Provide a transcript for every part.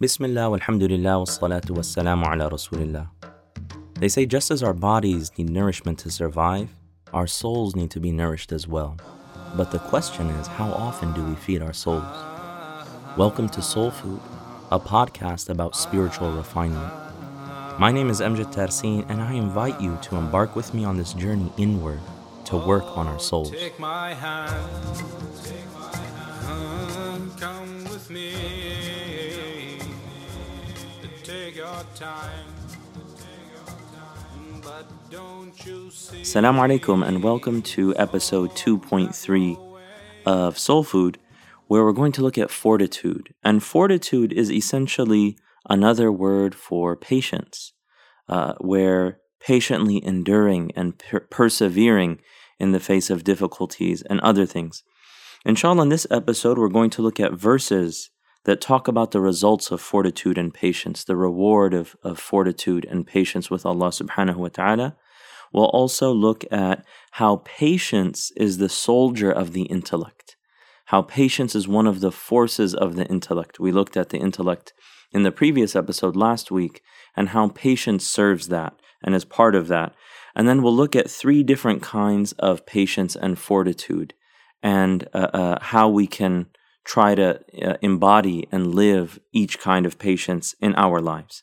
Bismillah, walhamdulillah, wassalatu wassalamu ala rasulillah. They say just as our bodies need nourishment to survive, our souls need to be nourished as well. But the question is, how often do we feed our souls? Welcome to Soul Food, a podcast about spiritual refinement. My name is Amjad Tarsin, and I invite you to embark with me on this journey inward to work on our souls. Take Assalamu alaikum and welcome to episode 2.3 of Soul Food, where we're going to look at fortitude. And fortitude is essentially another word for patience, uh, where patiently enduring and per- persevering in the face of difficulties and other things. Inshallah, in this episode, we're going to look at verses that talk about the results of fortitude and patience, the reward of, of fortitude and patience with Allah subhanahu wa ta'ala. We'll also look at how patience is the soldier of the intellect, how patience is one of the forces of the intellect. We looked at the intellect in the previous episode last week and how patience serves that and is part of that. And then we'll look at three different kinds of patience and fortitude and uh, uh, how we can try to uh, embody and live each kind of patience in our lives.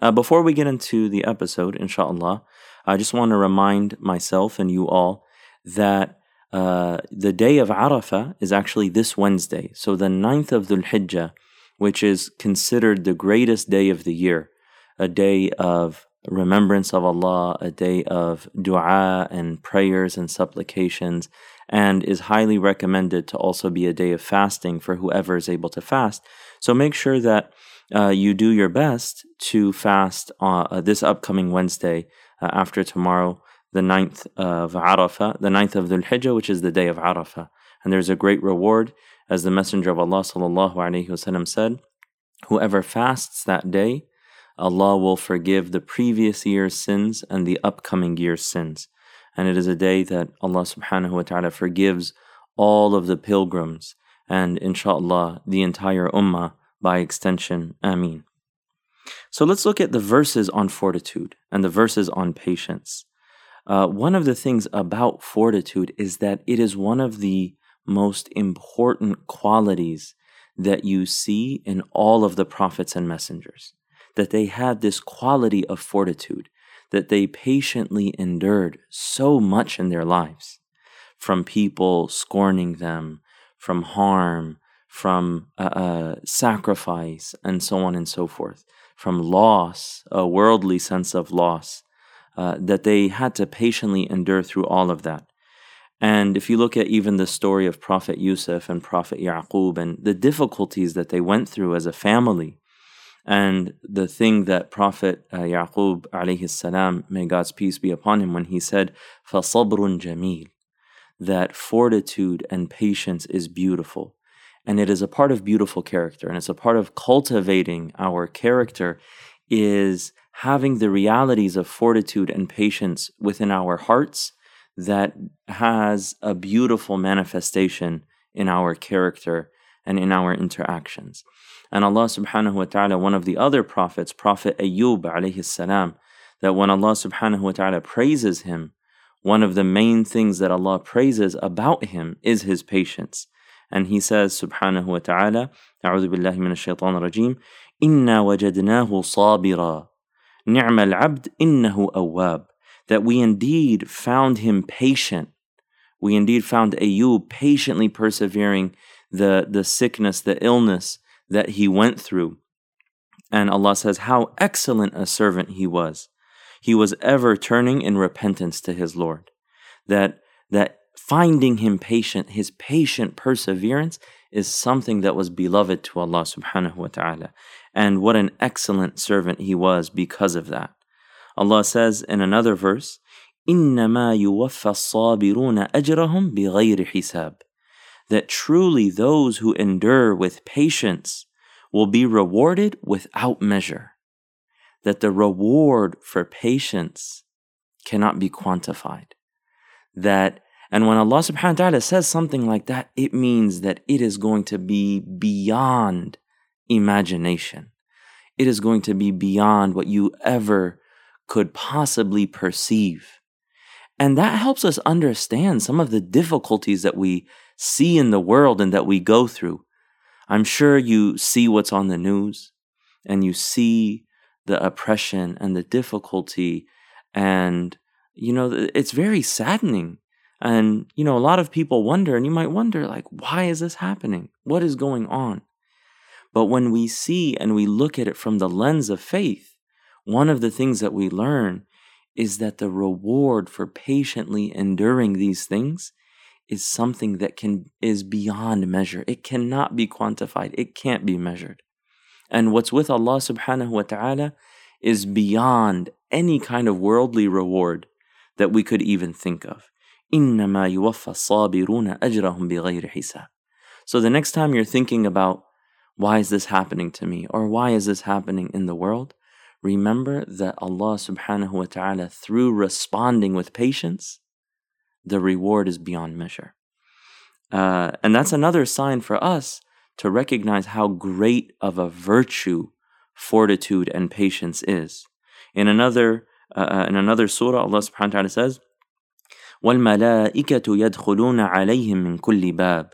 Uh, before we get into the episode, inshallah, I just want to remind myself and you all that uh, the day of Arafah is actually this Wednesday. So the 9th of Dhul Hijjah, which is considered the greatest day of the year, a day of remembrance of Allah, a day of dua and prayers and supplications, and is highly recommended to also be a day of fasting for whoever is able to fast. So make sure that uh, you do your best to fast uh, this upcoming Wednesday uh, after tomorrow, the 9th of Arafah, the 9th of Dhul Hijjah, which is the day of Arafah. And there's a great reward, as the Messenger of Allah wasallam said, whoever fasts that day, Allah will forgive the previous year's sins and the upcoming year's sins. And it is a day that Allah subhanahu wa ta'ala forgives all of the pilgrims and inshallah the entire ummah by extension. Ameen. So let's look at the verses on fortitude and the verses on patience. Uh, one of the things about fortitude is that it is one of the most important qualities that you see in all of the prophets and messengers that they had this quality of fortitude, that they patiently endured so much in their lives from people scorning them, from harm, from uh, uh, sacrifice, and so on and so forth, from loss, a worldly sense of loss, uh, that they had to patiently endure through all of that. And if you look at even the story of Prophet Yusuf and Prophet Yaqub and the difficulties that they went through as a family, and the thing that Prophet uh, Yaqub alayhi salam, may God's peace be upon him, when he said, فَصَبْرٌ jameel, that fortitude and patience is beautiful. And it is a part of beautiful character, and it's a part of cultivating our character is having the realities of fortitude and patience within our hearts that has a beautiful manifestation in our character and in our interactions. And Allah subhanahu wa ta'ala, one of the other prophets, Prophet Ayyub alayhi salam, that when Allah subhanahu wa ta'ala praises him, one of the main things that Allah praises about him is his patience. And he says, subhanahu wa ta'ala, أعوذ بالله من الشيطان الرجيم, إنا وجدناه صابرا نعم العبد إنه أواب that we indeed found him patient. We indeed found Ayub patiently persevering the, the sickness, the illness that he went through. And Allah says, How excellent a servant he was. He was ever turning in repentance to his Lord. That, that finding him patient, his patient perseverance, is something that was beloved to Allah subhanahu wa ta'ala. And what an excellent servant he was because of that. Allah says in another verse, إنما يوفى الصابرون أجرهم بغير حساب that truly those who endure with patience will be rewarded without measure. That the reward for patience cannot be quantified. That, and when Allah subhanahu wa ta'ala says something like that, it means that it is going to be beyond imagination. it is going to be beyond what you ever could possibly perceive. And that helps us understand some of the difficulties that we see in the world and that we go through. I'm sure you see what's on the news and you see the oppression and the difficulty. And, you know, it's very saddening. And, you know, a lot of people wonder, and you might wonder, like, why is this happening? What is going on? But when we see and we look at it from the lens of faith, one of the things that we learn is that the reward for patiently enduring these things is something that can is beyond measure. It cannot be quantified. It can't be measured. And what's with Allah subhanahu wa ta'ala is beyond any kind of worldly reward that we could even think of. إنما يوفى الصابرون أجرهم بغير حساب. So the next time you're thinking about why is this happening to me or why is this happening in the world, remember that Allah subhanahu wa ta'ala, through responding with patience, the reward is beyond measure. Uh, and that's another sign for us to recognize how great of a virtue fortitude and patience is. In another uh, uh in another surah, Allah subhanahu wa ta'ala says, والملائكة يدخلون عليهم من كل باب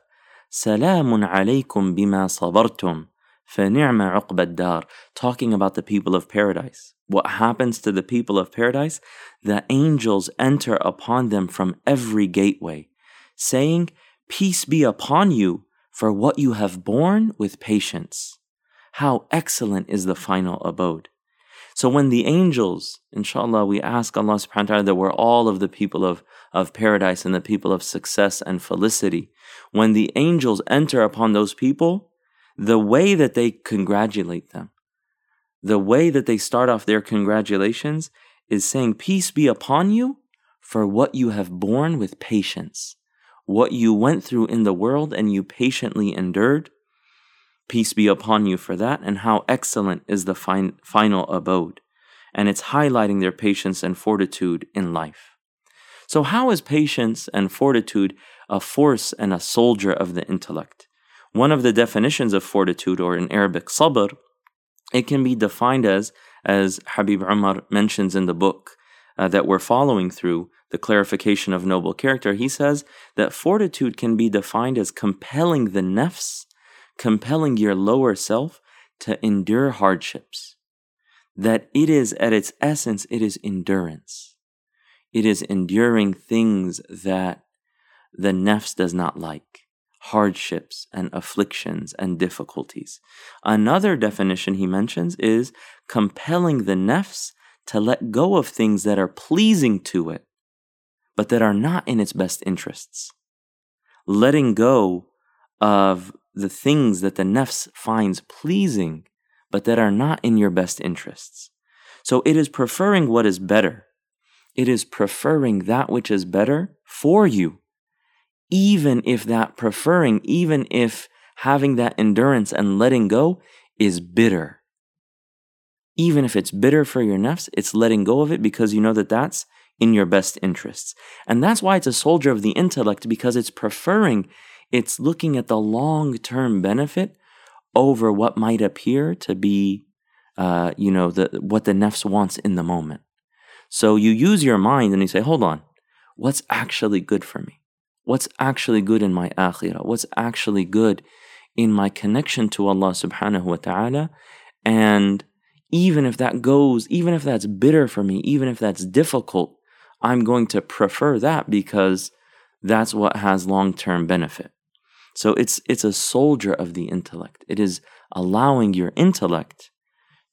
سلام عليكم بما صبرتم فنعم عقب الدار talking about the people of paradise what happens to the people of paradise the angels enter upon them from every gateway saying peace be upon you for what you have borne with patience how excellent is the final abode so when the angels, inshallah, we ask Allah subhanahu wa ta'ala that we're all of the people of, of paradise and the people of success and felicity. When the angels enter upon those people, the way that they congratulate them, the way that they start off their congratulations is saying, Peace be upon you for what you have borne with patience, what you went through in the world and you patiently endured. Peace be upon you for that, and how excellent is the fin- final abode. And it's highlighting their patience and fortitude in life. So, how is patience and fortitude a force and a soldier of the intellect? One of the definitions of fortitude, or in Arabic, sabr, it can be defined as, as Habib Umar mentions in the book uh, that we're following through, the clarification of noble character, he says that fortitude can be defined as compelling the nafs compelling your lower self to endure hardships. That it is, at its essence, it is endurance. It is enduring things that the nafs does not like hardships and afflictions and difficulties. Another definition he mentions is compelling the nafs to let go of things that are pleasing to it, but that are not in its best interests. Letting go of the things that the nafs finds pleasing, but that are not in your best interests. So it is preferring what is better. It is preferring that which is better for you, even if that preferring, even if having that endurance and letting go is bitter. Even if it's bitter for your nafs, it's letting go of it because you know that that's in your best interests. And that's why it's a soldier of the intellect because it's preferring it's looking at the long term benefit over what might appear to be, uh, you know, the, what the nafs wants in the moment. So you use your mind and you say, hold on, what's actually good for me? What's actually good in my akhirah? What's actually good in my connection to Allah subhanahu wa ta'ala? And even if that goes, even if that's bitter for me, even if that's difficult, I'm going to prefer that because that's what has long term benefit. So it's it's a soldier of the intellect. It is allowing your intellect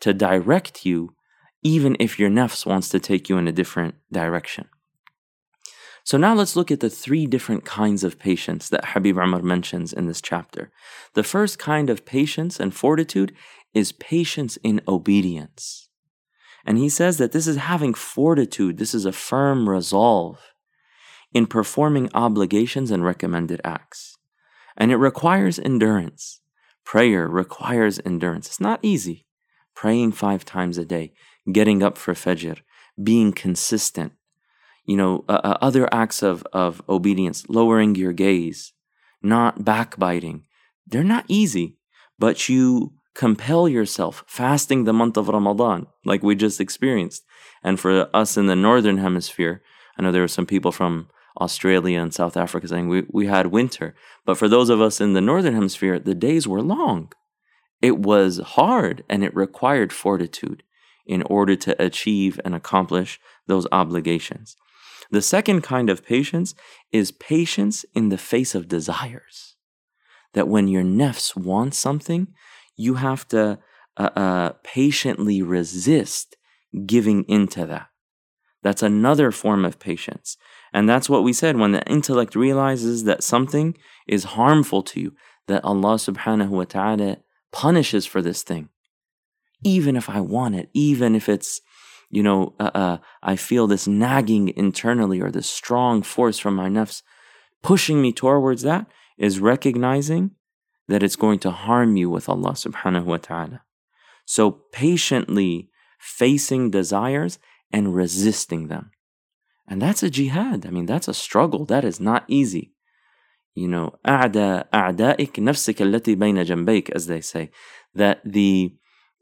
to direct you even if your nafs wants to take you in a different direction. So now let's look at the three different kinds of patience that Habib Umar mentions in this chapter. The first kind of patience and fortitude is patience in obedience. And he says that this is having fortitude, this is a firm resolve in performing obligations and recommended acts. And it requires endurance. Prayer requires endurance. It's not easy. Praying five times a day, getting up for Fajr, being consistent, you know, uh, uh, other acts of, of obedience, lowering your gaze, not backbiting. They're not easy, but you compel yourself fasting the month of Ramadan, like we just experienced. And for us in the northern hemisphere, I know there were some people from Australia and South Africa saying we, we had winter. But for those of us in the northern hemisphere, the days were long. It was hard and it required fortitude in order to achieve and accomplish those obligations. The second kind of patience is patience in the face of desires. That when your nafs want something, you have to uh, uh, patiently resist giving into that. That's another form of patience. And that's what we said when the intellect realizes that something is harmful to you, that Allah subhanahu wa ta'ala punishes for this thing. Even if I want it, even if it's, you know, uh, uh, I feel this nagging internally or this strong force from my nafs pushing me towards that, is recognizing that it's going to harm you with Allah subhanahu wa ta'ala. So patiently facing desires and resisting them. And that's a jihad. I mean, that's a struggle. That is not easy. You know, أعدى أعدائك نفسك التي بين جنبيك, as they say, that the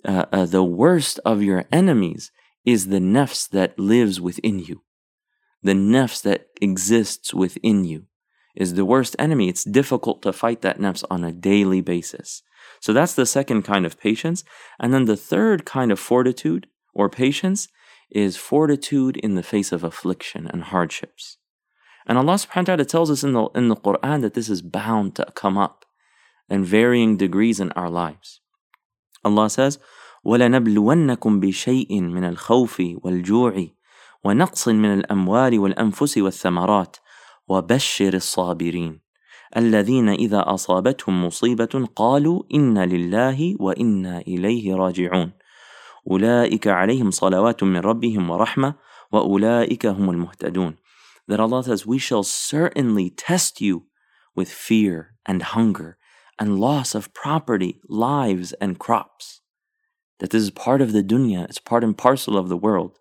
uh, uh, the worst of your enemies is the nafs that lives within you. The nafs that exists within you is the worst enemy. It's difficult to fight that nafs on a daily basis. So that's the second kind of patience. And then the third kind of fortitude or patience is fortitude in the face of affliction and hardships. And Allah subhanahu wa ta'ala tells us in the, in the Quran that this is bound to come up in varying degrees in our lives. Allah says, وَلَنَبْلُوَنَّكُمْ بِشَيْءٍ مِنَ الْخَوْفِ وَالْجُوعِ ونقص من الأموال والأنفس والثمرات وبشر الصابرين الذين إذا أصابتهم مصيبة قالوا إنا لله وإنا إليه راجعون أولئك عليهم صلوات من ربهم ورحمة وأولئك هم المهتدون That Allah says, we shall certainly test you with fear and hunger and loss of property, lives, and crops. That this is part of the dunya, it's part and parcel of the world.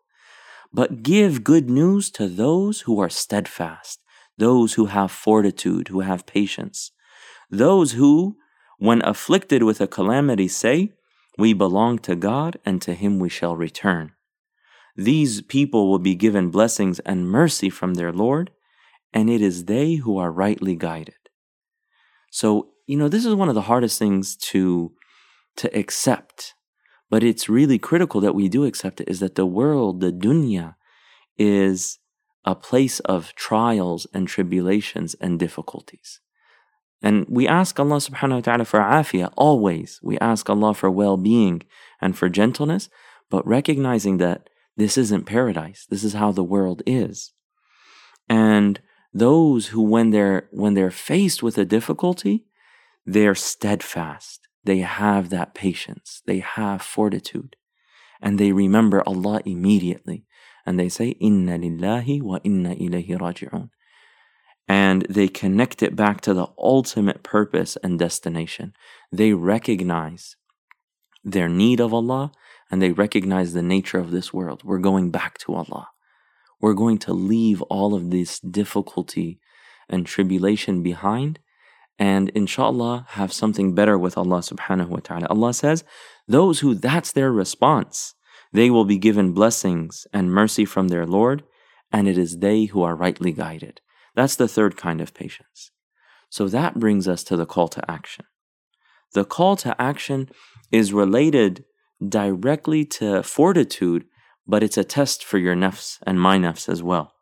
But give good news to those who are steadfast, those who have fortitude, who have patience, those who, when afflicted with a calamity, say, we belong to God, and to Him we shall return. These people will be given blessings and mercy from their Lord, and it is they who are rightly guided. So, you know, this is one of the hardest things to, to accept, but it's really critical that we do accept it is that the world, the dunya, is a place of trials and tribulations and difficulties. And we ask Allah subhanahu wa ta'ala for afiyah always. We ask Allah for well being and for gentleness, but recognizing that this isn't paradise. This is how the world is. And those who when they're when they're faced with a difficulty, they're steadfast. They have that patience. They have fortitude. And they remember Allah immediately. And they say, Inna lillahi wa inna ilayhi raji'un and they connect it back to the ultimate purpose and destination. They recognize their need of Allah and they recognize the nature of this world. We're going back to Allah. We're going to leave all of this difficulty and tribulation behind and inshallah have something better with Allah subhanahu wa ta'ala. Allah says, those who that's their response, they will be given blessings and mercy from their Lord, and it is they who are rightly guided. That's the third kind of patience. So that brings us to the call to action. The call to action is related directly to fortitude, but it's a test for your nafs and my nafs as well.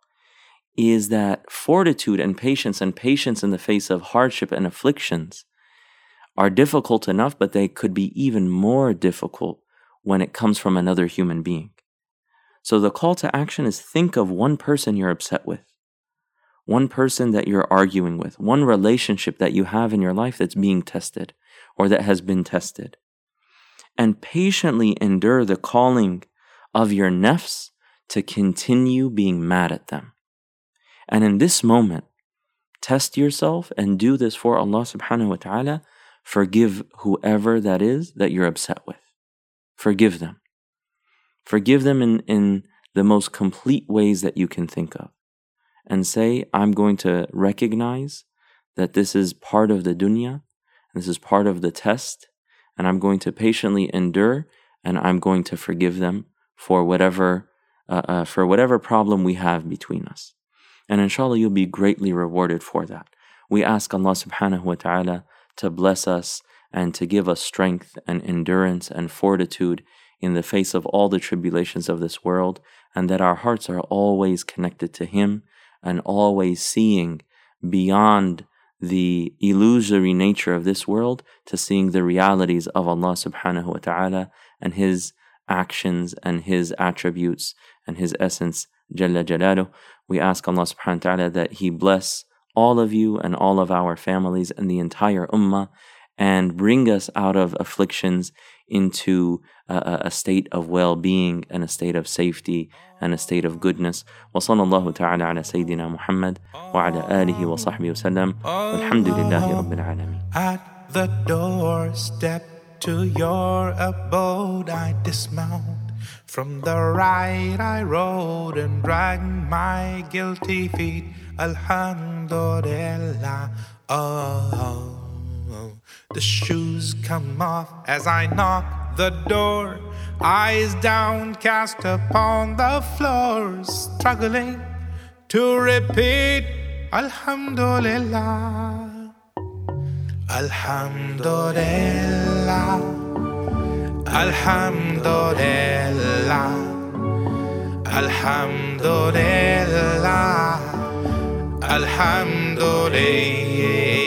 Is that fortitude and patience and patience in the face of hardship and afflictions are difficult enough, but they could be even more difficult when it comes from another human being. So the call to action is think of one person you're upset with one person that you're arguing with, one relationship that you have in your life that's being tested or that has been tested. And patiently endure the calling of your nafs to continue being mad at them. And in this moment, test yourself and do this for Allah subhanahu wa ta'ala. Forgive whoever that is that you're upset with. Forgive them. Forgive them in, in the most complete ways that you can think of and say, I'm going to recognize that this is part of the dunya, this is part of the test, and I'm going to patiently endure and I'm going to forgive them for whatever uh, uh, for whatever problem we have between us. And inshallah, you'll be greatly rewarded for that. We ask Allah subhanahu wa ta'ala to bless us and to give us strength and endurance and fortitude in the face of all the tribulations of this world, and that our hearts are always connected to Him and always seeing beyond the illusory nature of this world to seeing the realities of Allah subhanahu wa ta'ala and His actions and His attributes and His essence, Jalla Jalaluh. We ask Allah subhanahu wa ta'ala that He bless all of you and all of our families and the entire ummah and bring us out of afflictions into a, a state of well-being and a state of safety and a state of goodness. وصلى الله تعالى على سيدنا محمد وعلى آله وصحبه وسلم والحمد لله رب العالمين. At the doorstep to your abode, I dismount. From the right I rode and dragged my guilty feet. Alhamdulillah. Oh, oh, oh. The shoes come off as I knock the door. Eyes downcast upon the floor, struggling to repeat Alhamdulillah. Alhamdulillah. Alhamdulillah. Alhamdulillah. Alhamdulillah.